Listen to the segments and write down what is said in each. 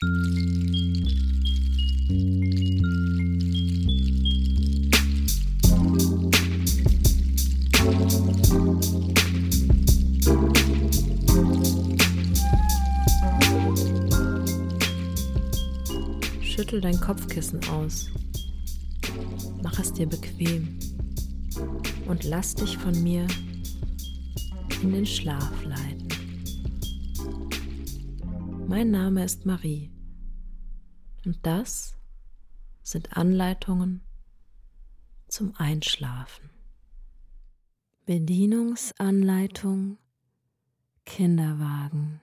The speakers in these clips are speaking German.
Schüttel dein Kopfkissen aus. Mach es dir bequem und lass dich von mir in den Schlaf leiten. Mein Name ist Marie und das sind Anleitungen zum Einschlafen. Bedienungsanleitung Kinderwagen.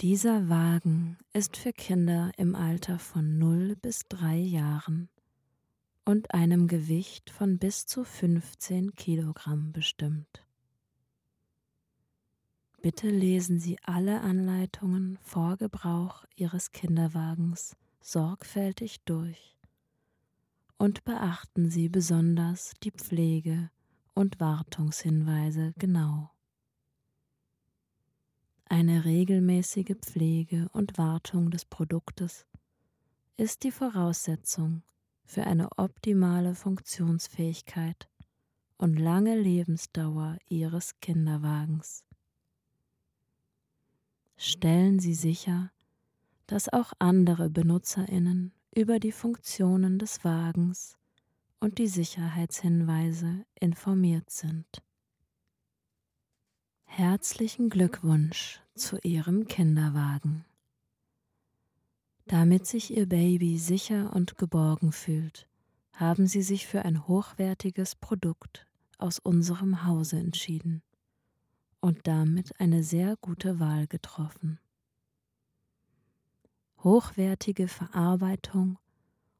Dieser Wagen ist für Kinder im Alter von 0 bis 3 Jahren und einem Gewicht von bis zu 15 Kilogramm bestimmt. Bitte lesen Sie alle Anleitungen vor Gebrauch Ihres Kinderwagens sorgfältig durch und beachten Sie besonders die Pflege und Wartungshinweise genau. Eine regelmäßige Pflege und Wartung des Produktes ist die Voraussetzung für eine optimale Funktionsfähigkeit und lange Lebensdauer Ihres Kinderwagens. Stellen Sie sicher, dass auch andere Benutzerinnen über die Funktionen des Wagens und die Sicherheitshinweise informiert sind. Herzlichen Glückwunsch zu Ihrem Kinderwagen. Damit sich Ihr Baby sicher und geborgen fühlt, haben Sie sich für ein hochwertiges Produkt aus unserem Hause entschieden und damit eine sehr gute Wahl getroffen. Hochwertige Verarbeitung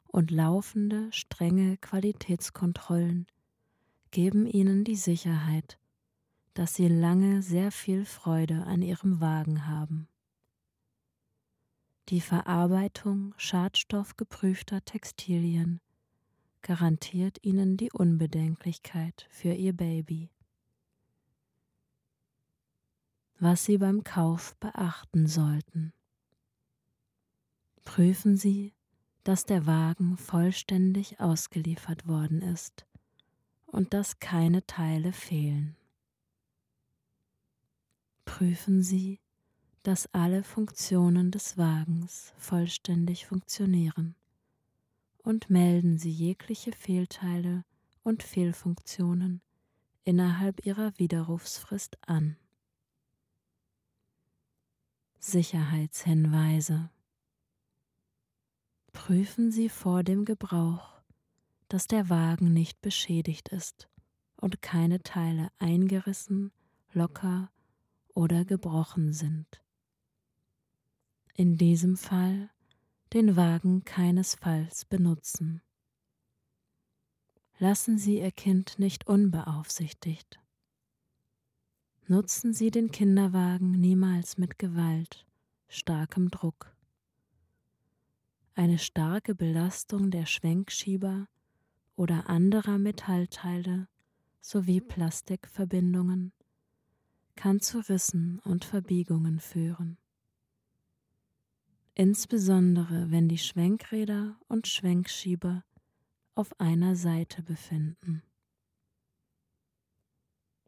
und laufende strenge Qualitätskontrollen geben Ihnen die Sicherheit, dass sie lange sehr viel Freude an ihrem Wagen haben. Die Verarbeitung schadstoffgeprüfter Textilien garantiert ihnen die Unbedenklichkeit für ihr Baby. Was Sie beim Kauf beachten sollten. Prüfen Sie, dass der Wagen vollständig ausgeliefert worden ist und dass keine Teile fehlen prüfen Sie, dass alle Funktionen des Wagens vollständig funktionieren und melden Sie jegliche Fehlteile und Fehlfunktionen innerhalb Ihrer Widerrufsfrist an. Sicherheitshinweise Prüfen Sie vor dem Gebrauch, dass der Wagen nicht beschädigt ist und keine Teile eingerissen, locker oder gebrochen sind. In diesem Fall den Wagen keinesfalls benutzen. Lassen Sie Ihr Kind nicht unbeaufsichtigt. Nutzen Sie den Kinderwagen niemals mit Gewalt, starkem Druck. Eine starke Belastung der Schwenkschieber oder anderer Metallteile sowie Plastikverbindungen kann zu Rissen und Verbiegungen führen. Insbesondere wenn die Schwenkräder und Schwenkschieber auf einer Seite befinden.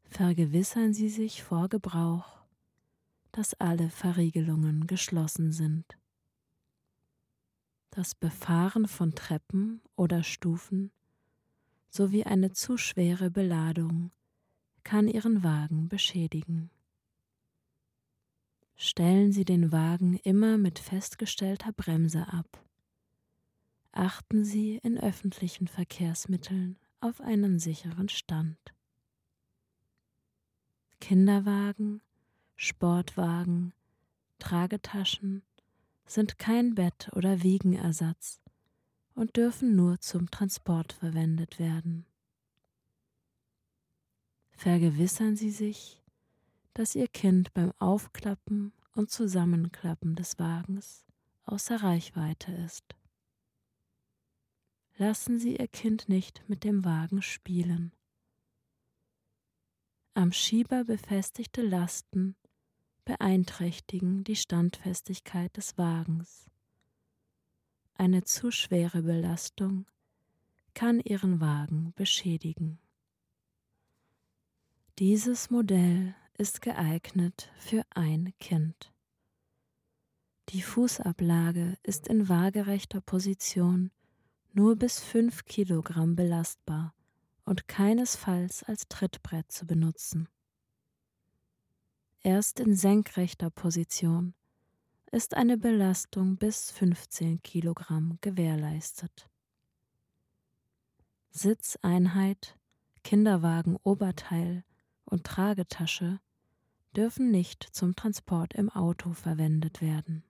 Vergewissern Sie sich vor Gebrauch, dass alle Verriegelungen geschlossen sind. Das Befahren von Treppen oder Stufen sowie eine zu schwere Beladung kann Ihren Wagen beschädigen. Stellen Sie den Wagen immer mit festgestellter Bremse ab. Achten Sie in öffentlichen Verkehrsmitteln auf einen sicheren Stand. Kinderwagen, Sportwagen, Tragetaschen sind kein Bett- oder Wiegenersatz und dürfen nur zum Transport verwendet werden vergewissern Sie sich, dass Ihr Kind beim Aufklappen und Zusammenklappen des Wagens außer Reichweite ist. Lassen Sie Ihr Kind nicht mit dem Wagen spielen. Am Schieber befestigte Lasten beeinträchtigen die Standfestigkeit des Wagens. Eine zu schwere Belastung kann Ihren Wagen beschädigen. Dieses Modell ist geeignet für ein Kind. Die Fußablage ist in waagerechter Position nur bis 5 Kilogramm belastbar und keinesfalls als Trittbrett zu benutzen. Erst in senkrechter Position ist eine Belastung bis 15 Kilogramm gewährleistet. Sitzeinheit, Kinderwagen Oberteil und Tragetasche dürfen nicht zum Transport im Auto verwendet werden.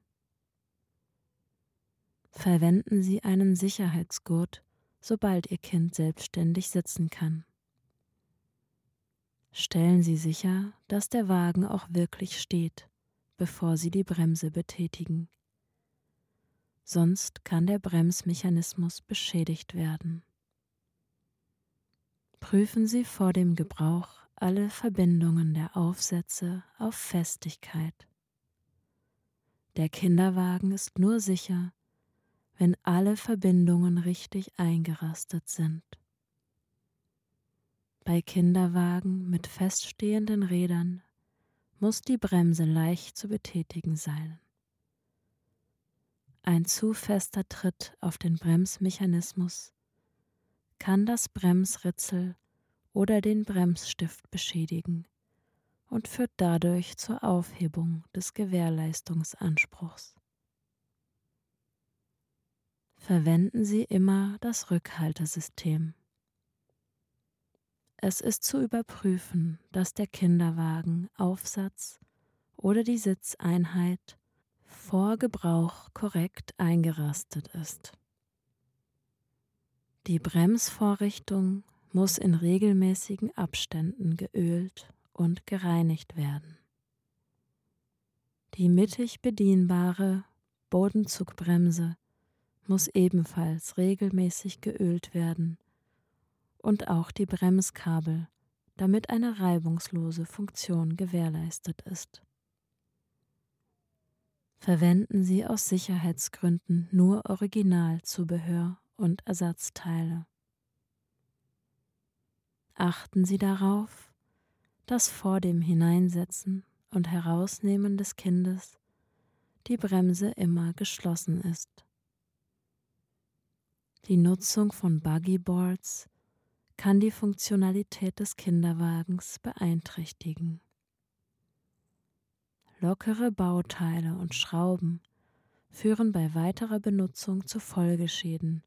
Verwenden Sie einen Sicherheitsgurt, sobald Ihr Kind selbstständig sitzen kann. Stellen Sie sicher, dass der Wagen auch wirklich steht, bevor Sie die Bremse betätigen. Sonst kann der Bremsmechanismus beschädigt werden. Prüfen Sie vor dem Gebrauch alle Verbindungen der Aufsätze auf Festigkeit. Der Kinderwagen ist nur sicher, wenn alle Verbindungen richtig eingerastet sind. Bei Kinderwagen mit feststehenden Rädern muss die Bremse leicht zu betätigen sein. Ein zu fester Tritt auf den Bremsmechanismus kann das Bremsritzel oder den Bremsstift beschädigen und führt dadurch zur Aufhebung des Gewährleistungsanspruchs. Verwenden Sie immer das Rückhaltesystem. Es ist zu überprüfen, dass der Kinderwagen, Aufsatz oder die Sitzeinheit vor Gebrauch korrekt eingerastet ist. Die Bremsvorrichtung muss in regelmäßigen Abständen geölt und gereinigt werden. Die mittig bedienbare Bodenzugbremse muss ebenfalls regelmäßig geölt werden und auch die Bremskabel, damit eine reibungslose Funktion gewährleistet ist. Verwenden Sie aus Sicherheitsgründen nur Originalzubehör und Ersatzteile. Achten Sie darauf, dass vor dem Hineinsetzen und Herausnehmen des Kindes die Bremse immer geschlossen ist. Die Nutzung von Buggyboards kann die Funktionalität des Kinderwagens beeinträchtigen. Lockere Bauteile und Schrauben führen bei weiterer Benutzung zu Folgeschäden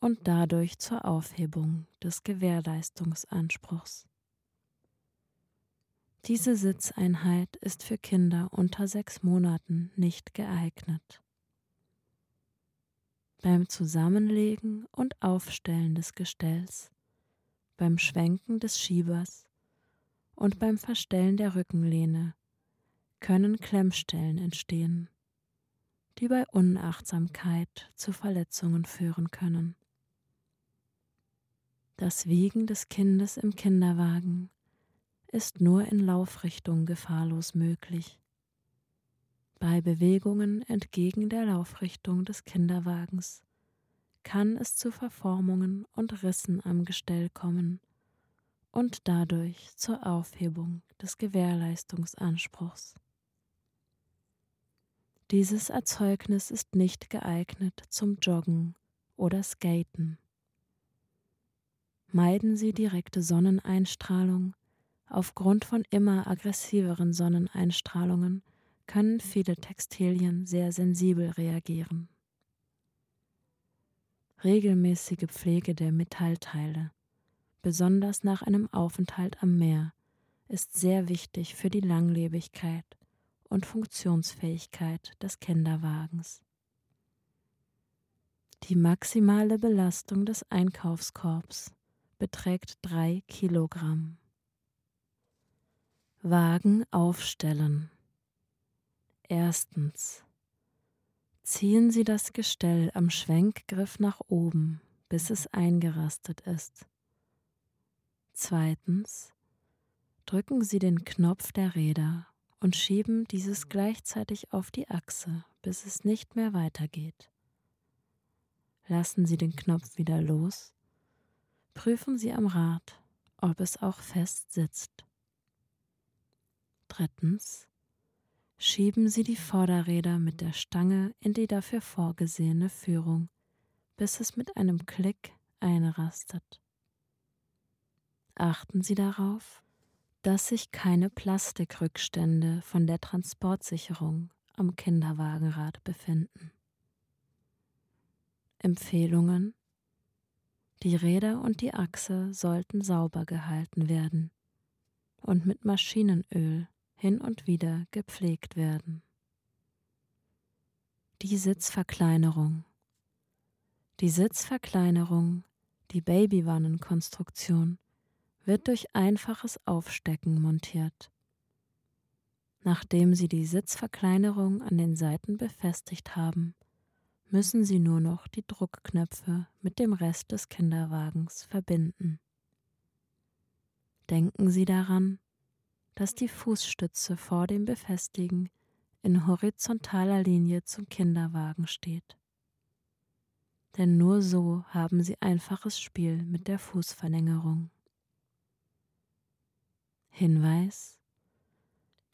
und dadurch zur Aufhebung des Gewährleistungsanspruchs. Diese Sitzeinheit ist für Kinder unter sechs Monaten nicht geeignet. Beim Zusammenlegen und Aufstellen des Gestells beim Schwenken des Schiebers und beim Verstellen der Rückenlehne können Klemmstellen entstehen, die bei Unachtsamkeit zu Verletzungen führen können. Das Wiegen des Kindes im Kinderwagen ist nur in Laufrichtung gefahrlos möglich. Bei Bewegungen entgegen der Laufrichtung des Kinderwagens kann es zu Verformungen und Rissen am Gestell kommen und dadurch zur Aufhebung des Gewährleistungsanspruchs. Dieses Erzeugnis ist nicht geeignet zum Joggen oder Skaten. Meiden Sie direkte Sonneneinstrahlung. Aufgrund von immer aggressiveren Sonneneinstrahlungen können viele Textilien sehr sensibel reagieren regelmäßige Pflege der Metallteile, besonders nach einem Aufenthalt am Meer, ist sehr wichtig für die Langlebigkeit und Funktionsfähigkeit des Kinderwagens. Die maximale Belastung des Einkaufskorbs beträgt drei Kilogramm. Wagen aufstellen. Erstens Ziehen Sie das Gestell am Schwenkgriff nach oben, bis es eingerastet ist. Zweitens. Drücken Sie den Knopf der Räder und schieben dieses gleichzeitig auf die Achse, bis es nicht mehr weitergeht. Lassen Sie den Knopf wieder los. Prüfen Sie am Rad, ob es auch fest sitzt. Drittens. Schieben Sie die Vorderräder mit der Stange in die dafür vorgesehene Führung, bis es mit einem Klick einrastet. Achten Sie darauf, dass sich keine Plastikrückstände von der Transportsicherung am Kinderwagenrad befinden. Empfehlungen Die Räder und die Achse sollten sauber gehalten werden und mit Maschinenöl hin und wieder gepflegt werden. Die Sitzverkleinerung Die Sitzverkleinerung, die Babywannenkonstruktion, wird durch einfaches Aufstecken montiert. Nachdem Sie die Sitzverkleinerung an den Seiten befestigt haben, müssen Sie nur noch die Druckknöpfe mit dem Rest des Kinderwagens verbinden. Denken Sie daran, dass die Fußstütze vor dem Befestigen in horizontaler Linie zum Kinderwagen steht. Denn nur so haben Sie einfaches Spiel mit der Fußverlängerung. Hinweis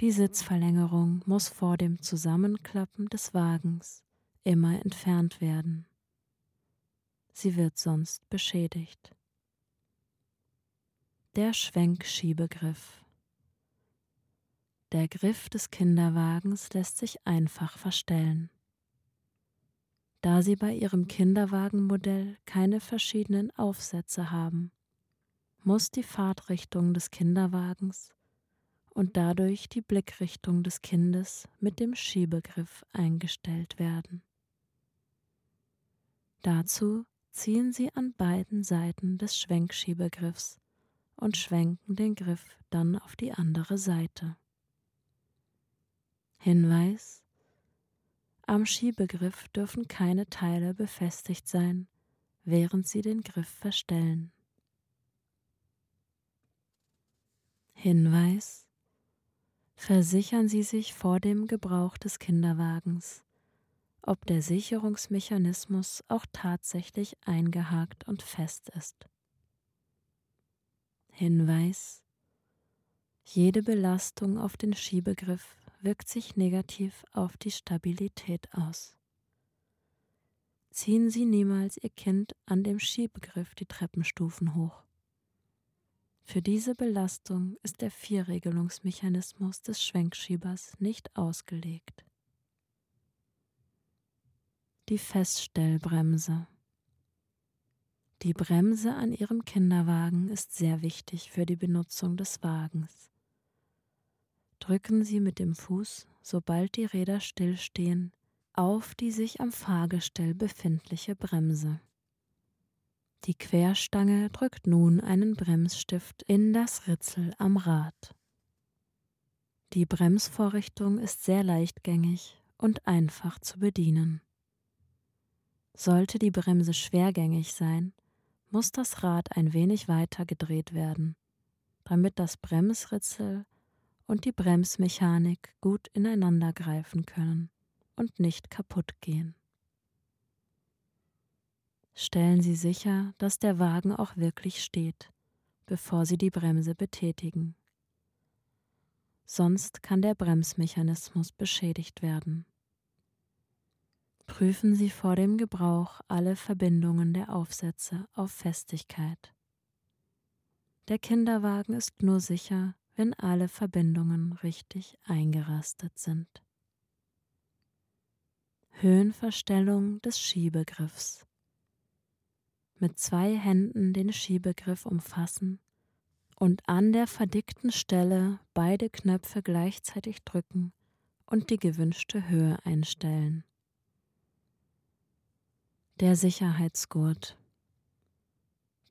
Die Sitzverlängerung muss vor dem Zusammenklappen des Wagens immer entfernt werden. Sie wird sonst beschädigt. Der Schwenkschiebegriff Der Griff des Kinderwagens lässt sich einfach verstellen. Da Sie bei Ihrem Kinderwagenmodell keine verschiedenen Aufsätze haben, muss die Fahrtrichtung des Kinderwagens und dadurch die Blickrichtung des Kindes mit dem Schiebegriff eingestellt werden. Dazu ziehen Sie an beiden Seiten des Schwenkschiebegriffs und schwenken den Griff dann auf die andere Seite. Hinweis Am Schiebegriff dürfen keine Teile befestigt sein, während Sie den Griff verstellen. Hinweis Versichern Sie sich vor dem Gebrauch des Kinderwagens, ob der Sicherungsmechanismus auch tatsächlich eingehakt und fest ist. Hinweis Jede Belastung auf den Schiebegriff wirkt sich negativ auf die Stabilität aus. Ziehen Sie niemals Ihr Kind an dem Schiebegriff die Treppenstufen hoch. Für diese Belastung ist der Vierregelungsmechanismus des Schwenkschiebers nicht ausgelegt. Die Feststellbremse. Die Bremse an Ihrem Kinderwagen ist sehr wichtig für die Benutzung des Wagens. Drücken Sie mit dem Fuß, sobald die Räder stillstehen, auf die sich am Fahrgestell befindliche Bremse. Die Querstange drückt nun einen Bremsstift in das Ritzel am Rad. Die Bremsvorrichtung ist sehr leichtgängig und einfach zu bedienen. Sollte die Bremse schwergängig sein, muss das Rad ein wenig weiter gedreht werden, damit das Bremsritzel und die Bremsmechanik gut ineinander greifen können und nicht kaputt gehen. Stellen Sie sicher, dass der Wagen auch wirklich steht, bevor Sie die Bremse betätigen. Sonst kann der Bremsmechanismus beschädigt werden. Prüfen Sie vor dem Gebrauch alle Verbindungen der Aufsätze auf Festigkeit. Der Kinderwagen ist nur sicher, wenn alle Verbindungen richtig eingerastet sind. Höhenverstellung des Schiebegriffs mit zwei Händen den Schiebegriff umfassen und an der verdickten Stelle beide Knöpfe gleichzeitig drücken und die gewünschte Höhe einstellen. Der Sicherheitsgurt.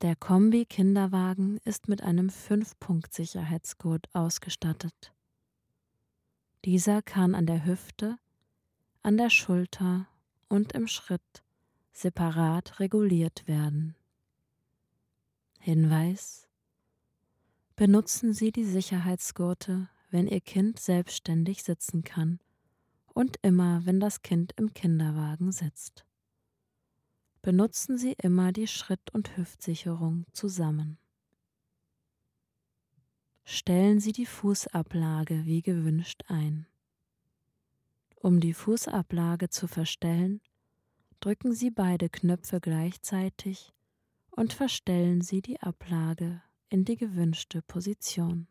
Der Kombi-Kinderwagen ist mit einem 5-Punkt-Sicherheitsgurt ausgestattet. Dieser kann an der Hüfte, an der Schulter und im Schritt separat reguliert werden. Hinweis Benutzen Sie die Sicherheitsgurte, wenn Ihr Kind selbstständig sitzen kann und immer, wenn das Kind im Kinderwagen sitzt. Benutzen Sie immer die Schritt- und Hüftsicherung zusammen. Stellen Sie die Fußablage wie gewünscht ein. Um die Fußablage zu verstellen, drücken Sie beide Knöpfe gleichzeitig und verstellen Sie die Ablage in die gewünschte Position.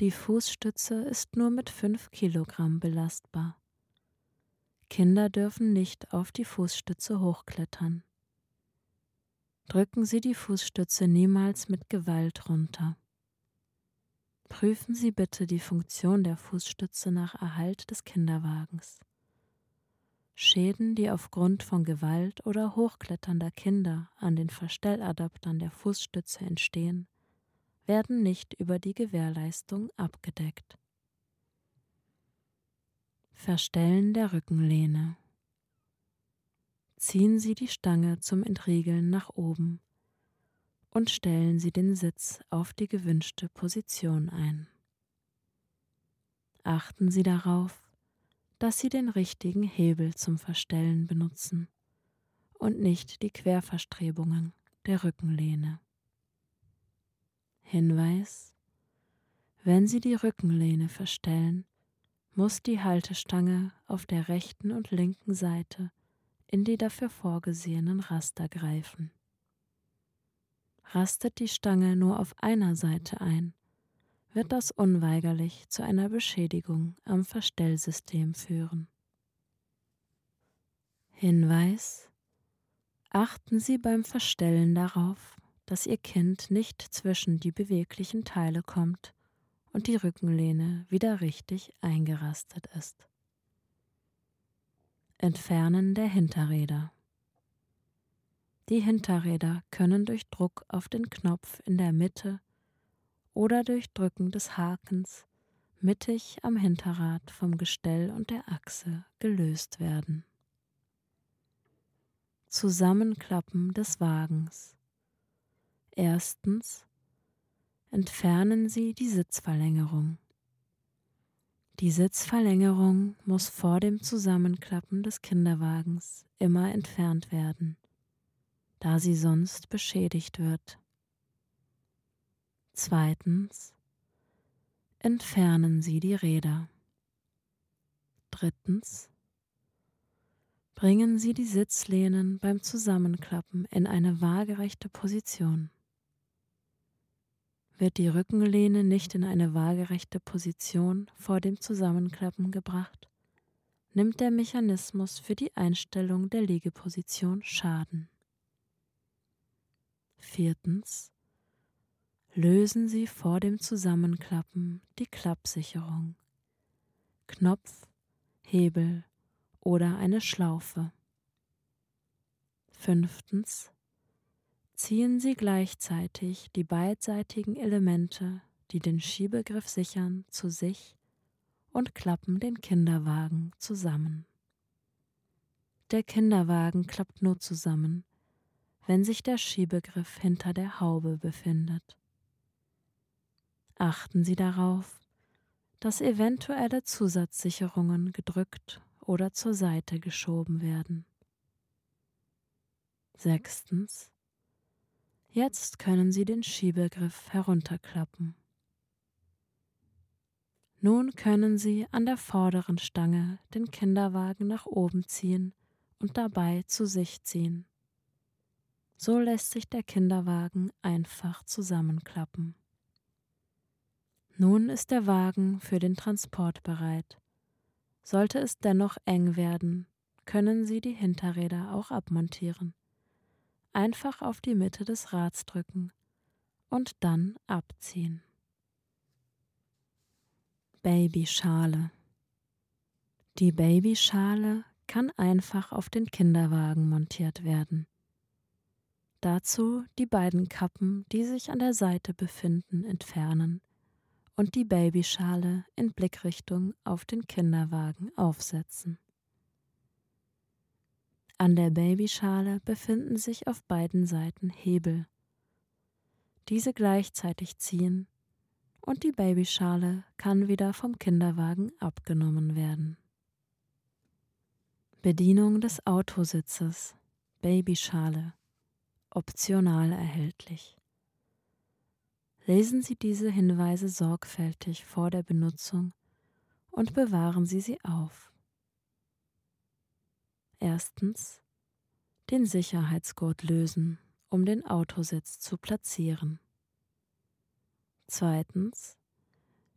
Die Fußstütze ist nur mit 5 Kilogramm belastbar. Kinder dürfen nicht auf die Fußstütze hochklettern. Drücken Sie die Fußstütze niemals mit Gewalt runter. Prüfen Sie bitte die Funktion der Fußstütze nach Erhalt des Kinderwagens. Schäden, die aufgrund von Gewalt oder hochkletternder Kinder an den Verstelladaptern der Fußstütze entstehen, werden nicht über die Gewährleistung abgedeckt. Verstellen der Rückenlehne. Ziehen Sie die Stange zum Entriegeln nach oben und stellen Sie den Sitz auf die gewünschte Position ein. Achten Sie darauf, dass Sie den richtigen Hebel zum Verstellen benutzen und nicht die Querverstrebungen der Rückenlehne. Hinweis Wenn Sie die Rückenlehne verstellen, muss die Haltestange auf der rechten und linken Seite in die dafür vorgesehenen Raster greifen. Rastet die Stange nur auf einer Seite ein, wird das unweigerlich zu einer Beschädigung am Verstellsystem führen. Hinweis Achten Sie beim Verstellen darauf, dass Ihr Kind nicht zwischen die beweglichen Teile kommt und die Rückenlehne wieder richtig eingerastet ist. Entfernen der Hinterräder. Die Hinterräder können durch Druck auf den Knopf in der Mitte oder durch Drücken des Hakens mittig am Hinterrad vom Gestell und der Achse gelöst werden. Zusammenklappen des Wagens. Erstens entfernen Sie die Sitzverlängerung. Die Sitzverlängerung muss vor dem Zusammenklappen des Kinderwagens immer entfernt werden, da sie sonst beschädigt wird. Zweitens entfernen Sie die Räder. Drittens bringen Sie die Sitzlehnen beim Zusammenklappen in eine waagerechte Position. Wird die Rückenlehne nicht in eine waagerechte Position vor dem Zusammenklappen gebracht, nimmt der Mechanismus für die Einstellung der Liegeposition Schaden. Viertens lösen Sie vor dem Zusammenklappen die Klappsicherung, Knopf, Hebel oder eine Schlaufe. Fünftens. Ziehen Sie gleichzeitig die beidseitigen Elemente, die den Schiebegriff sichern, zu sich und klappen den Kinderwagen zusammen. Der Kinderwagen klappt nur zusammen, wenn sich der Schiebegriff hinter der Haube befindet. Achten Sie darauf, dass eventuelle Zusatzsicherungen gedrückt oder zur Seite geschoben werden. Sechstens. Jetzt können Sie den Schiebegriff herunterklappen. Nun können Sie an der vorderen Stange den Kinderwagen nach oben ziehen und dabei zu sich ziehen. So lässt sich der Kinderwagen einfach zusammenklappen. Nun ist der Wagen für den Transport bereit. Sollte es dennoch eng werden, können Sie die Hinterräder auch abmontieren. Einfach auf die Mitte des Rads drücken und dann abziehen. Babyschale. Die Babyschale kann einfach auf den Kinderwagen montiert werden. Dazu die beiden Kappen, die sich an der Seite befinden, entfernen und die Babyschale in Blickrichtung auf den Kinderwagen aufsetzen. An der Babyschale befinden sich auf beiden Seiten Hebel. Diese gleichzeitig ziehen und die Babyschale kann wieder vom Kinderwagen abgenommen werden. Bedienung des Autositzes, Babyschale, optional erhältlich. Lesen Sie diese Hinweise sorgfältig vor der Benutzung und bewahren Sie sie auf. Erstens den Sicherheitsgurt lösen, um den Autositz zu platzieren. Zweitens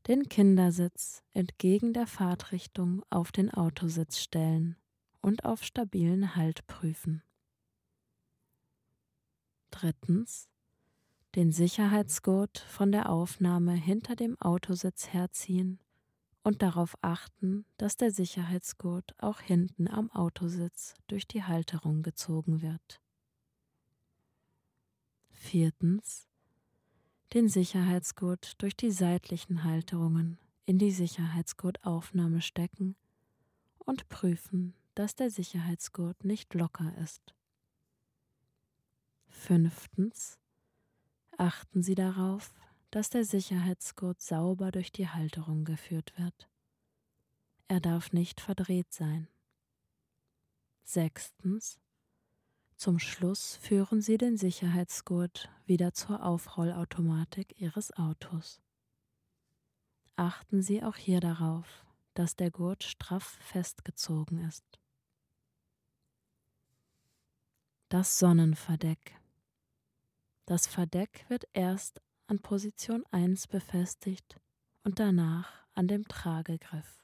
den Kindersitz entgegen der Fahrtrichtung auf den Autositz stellen und auf stabilen Halt prüfen. Drittens den Sicherheitsgurt von der Aufnahme hinter dem Autositz herziehen und darauf achten, dass der Sicherheitsgurt auch hinten am Autositz durch die Halterung gezogen wird. Viertens. Den Sicherheitsgurt durch die seitlichen Halterungen in die Sicherheitsgurtaufnahme stecken und prüfen, dass der Sicherheitsgurt nicht locker ist. Fünftens. Achten Sie darauf, dass der Sicherheitsgurt sauber durch die Halterung geführt wird. Er darf nicht verdreht sein. Sechstens. Zum Schluss führen Sie den Sicherheitsgurt wieder zur Aufrollautomatik Ihres Autos. Achten Sie auch hier darauf, dass der Gurt straff festgezogen ist. Das Sonnenverdeck. Das Verdeck wird erst an Position 1 befestigt und danach an dem Tragegriff.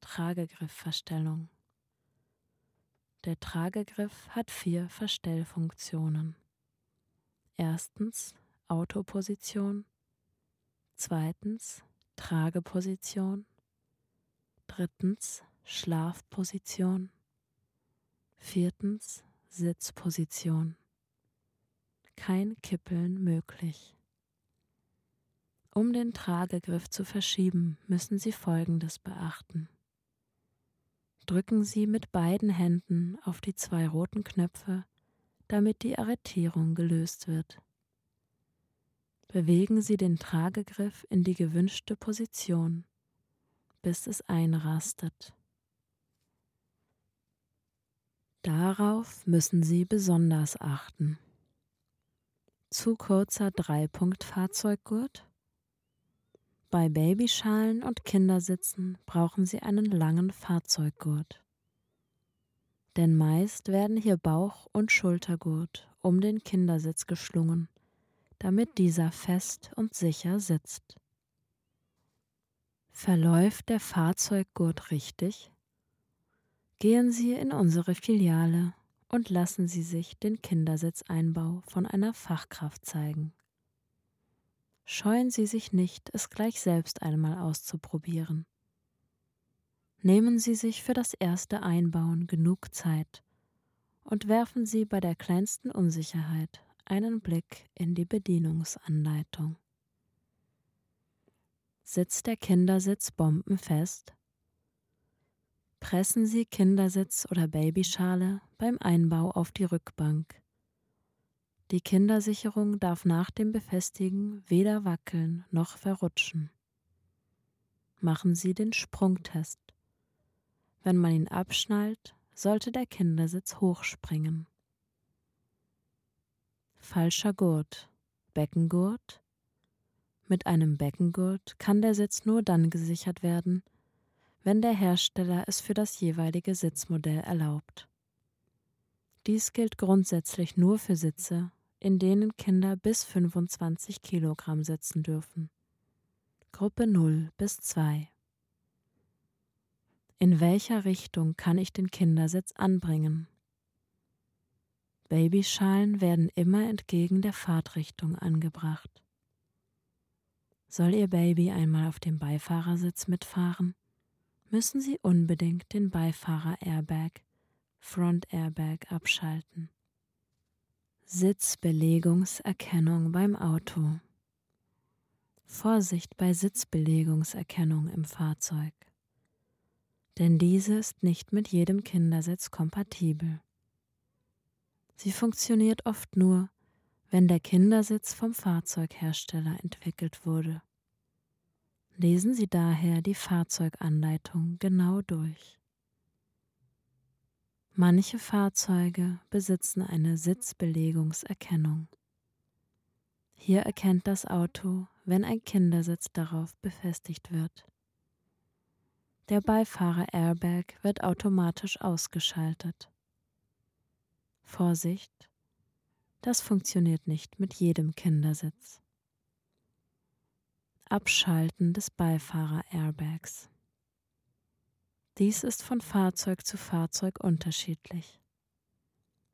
Tragegriffverstellung. Der Tragegriff hat vier Verstellfunktionen. Erstens Autoposition, zweitens Trageposition, drittens Schlafposition, viertens Sitzposition kein Kippeln möglich. Um den Tragegriff zu verschieben, müssen Sie Folgendes beachten. Drücken Sie mit beiden Händen auf die zwei roten Knöpfe, damit die Arretierung gelöst wird. Bewegen Sie den Tragegriff in die gewünschte Position, bis es einrastet. Darauf müssen Sie besonders achten. Zu kurzer Dreipunkt-Fahrzeuggurt? Bei Babyschalen und Kindersitzen brauchen Sie einen langen Fahrzeuggurt. Denn meist werden hier Bauch- und Schultergurt um den Kindersitz geschlungen, damit dieser fest und sicher sitzt. Verläuft der Fahrzeuggurt richtig? Gehen Sie in unsere Filiale und lassen Sie sich den Kindersitzeinbau von einer Fachkraft zeigen. Scheuen Sie sich nicht, es gleich selbst einmal auszuprobieren. Nehmen Sie sich für das erste Einbauen genug Zeit und werfen Sie bei der kleinsten Unsicherheit einen Blick in die Bedienungsanleitung. Sitzt der Kindersitz bombenfest? Pressen Sie Kindersitz oder Babyschale beim Einbau auf die Rückbank. Die Kindersicherung darf nach dem Befestigen weder wackeln noch verrutschen. Machen Sie den Sprungtest. Wenn man ihn abschnallt, sollte der Kindersitz hochspringen. Falscher Gurt. Beckengurt. Mit einem Beckengurt kann der Sitz nur dann gesichert werden, wenn der Hersteller es für das jeweilige Sitzmodell erlaubt. Dies gilt grundsätzlich nur für Sitze, in denen Kinder bis 25 Kilogramm sitzen dürfen. Gruppe 0 bis 2. In welcher Richtung kann ich den Kindersitz anbringen? Babyschalen werden immer entgegen der Fahrtrichtung angebracht. Soll Ihr Baby einmal auf dem Beifahrersitz mitfahren? Müssen Sie unbedingt den Beifahrer-Airbag, Front Airbag abschalten. Sitzbelegungserkennung beim Auto. Vorsicht bei Sitzbelegungserkennung im Fahrzeug. Denn diese ist nicht mit jedem Kindersitz kompatibel. Sie funktioniert oft nur, wenn der Kindersitz vom Fahrzeughersteller entwickelt wurde. Lesen Sie daher die Fahrzeuganleitung genau durch. Manche Fahrzeuge besitzen eine Sitzbelegungserkennung. Hier erkennt das Auto, wenn ein Kindersitz darauf befestigt wird. Der Beifahrer-Airbag wird automatisch ausgeschaltet. Vorsicht, das funktioniert nicht mit jedem Kindersitz. Abschalten des Beifahrer-Airbags. Dies ist von Fahrzeug zu Fahrzeug unterschiedlich.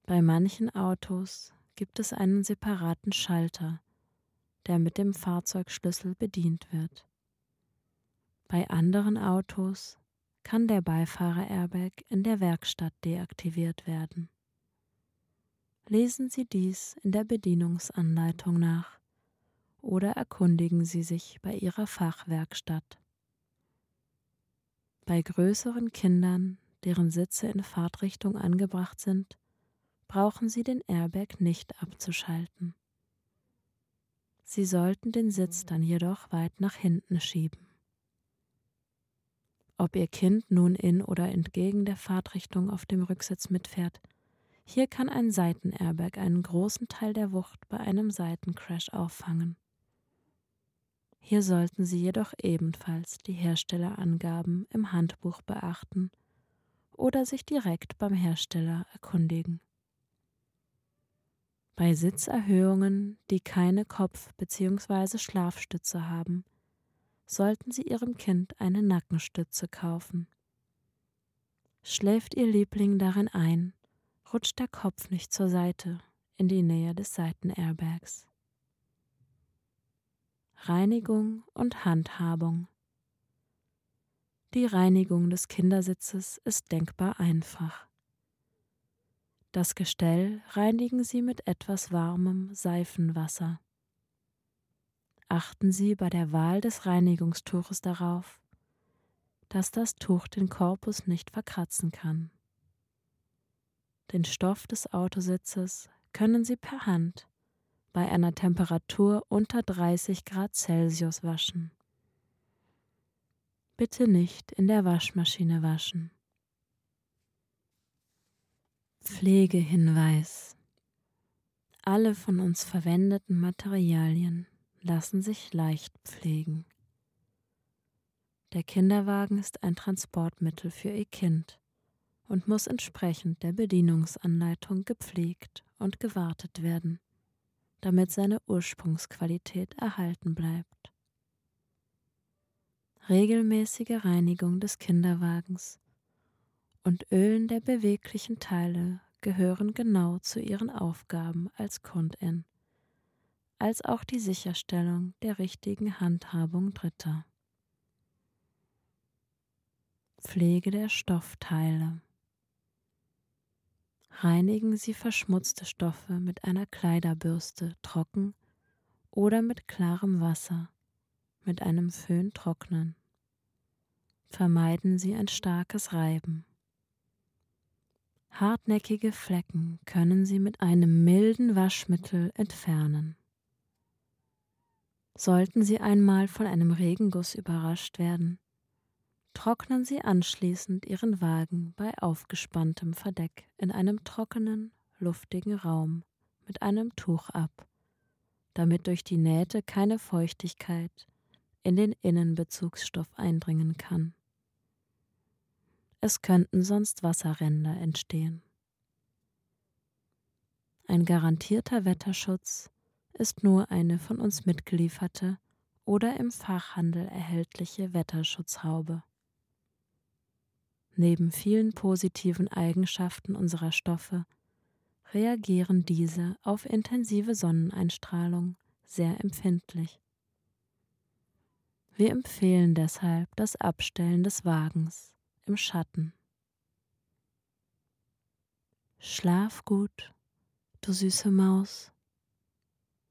Bei manchen Autos gibt es einen separaten Schalter, der mit dem Fahrzeugschlüssel bedient wird. Bei anderen Autos kann der Beifahrer-Airbag in der Werkstatt deaktiviert werden. Lesen Sie dies in der Bedienungsanleitung nach oder erkundigen Sie sich bei Ihrer Fachwerkstatt. Bei größeren Kindern, deren Sitze in Fahrtrichtung angebracht sind, brauchen Sie den Airbag nicht abzuschalten. Sie sollten den Sitz dann jedoch weit nach hinten schieben. Ob Ihr Kind nun in oder entgegen der Fahrtrichtung auf dem Rücksitz mitfährt, hier kann ein Seitenairbag einen großen Teil der Wucht bei einem Seitencrash auffangen. Hier sollten Sie jedoch ebenfalls die Herstellerangaben im Handbuch beachten oder sich direkt beim Hersteller erkundigen. Bei Sitzerhöhungen, die keine Kopf- bzw. Schlafstütze haben, sollten Sie Ihrem Kind eine Nackenstütze kaufen. Schläft Ihr Liebling darin ein, rutscht der Kopf nicht zur Seite in die Nähe des Seitenairbags. Reinigung und Handhabung Die Reinigung des Kindersitzes ist denkbar einfach. Das Gestell reinigen Sie mit etwas warmem Seifenwasser. Achten Sie bei der Wahl des Reinigungstuches darauf, dass das Tuch den Korpus nicht verkratzen kann. Den Stoff des Autositzes können Sie per Hand bei einer Temperatur unter 30 Grad Celsius waschen. Bitte nicht in der Waschmaschine waschen. Pflegehinweis Alle von uns verwendeten Materialien lassen sich leicht pflegen. Der Kinderwagen ist ein Transportmittel für Ihr Kind und muss entsprechend der Bedienungsanleitung gepflegt und gewartet werden, damit seine Ursprungsqualität erhalten bleibt. Regelmäßige Reinigung des Kinderwagens und Ölen der beweglichen Teile gehören genau zu ihren Aufgaben als Kundin, als auch die Sicherstellung der richtigen Handhabung Dritter. Pflege der Stoffteile Reinigen Sie verschmutzte Stoffe mit einer Kleiderbürste trocken oder mit klarem Wasser, mit einem Föhn trocknen. Vermeiden Sie ein starkes Reiben. Hartnäckige Flecken können Sie mit einem milden Waschmittel entfernen. Sollten Sie einmal von einem Regenguss überrascht werden, trocknen Sie anschließend Ihren Wagen bei aufgespanntem Verdeck in einem trockenen, luftigen Raum mit einem Tuch ab, damit durch die Nähte keine Feuchtigkeit in den Innenbezugsstoff eindringen kann. Es könnten sonst Wasserränder entstehen. Ein garantierter Wetterschutz ist nur eine von uns mitgelieferte oder im Fachhandel erhältliche Wetterschutzhaube. Neben vielen positiven Eigenschaften unserer Stoffe reagieren diese auf intensive Sonneneinstrahlung sehr empfindlich. Wir empfehlen deshalb das Abstellen des Wagens im Schatten. Schlaf gut, du süße Maus.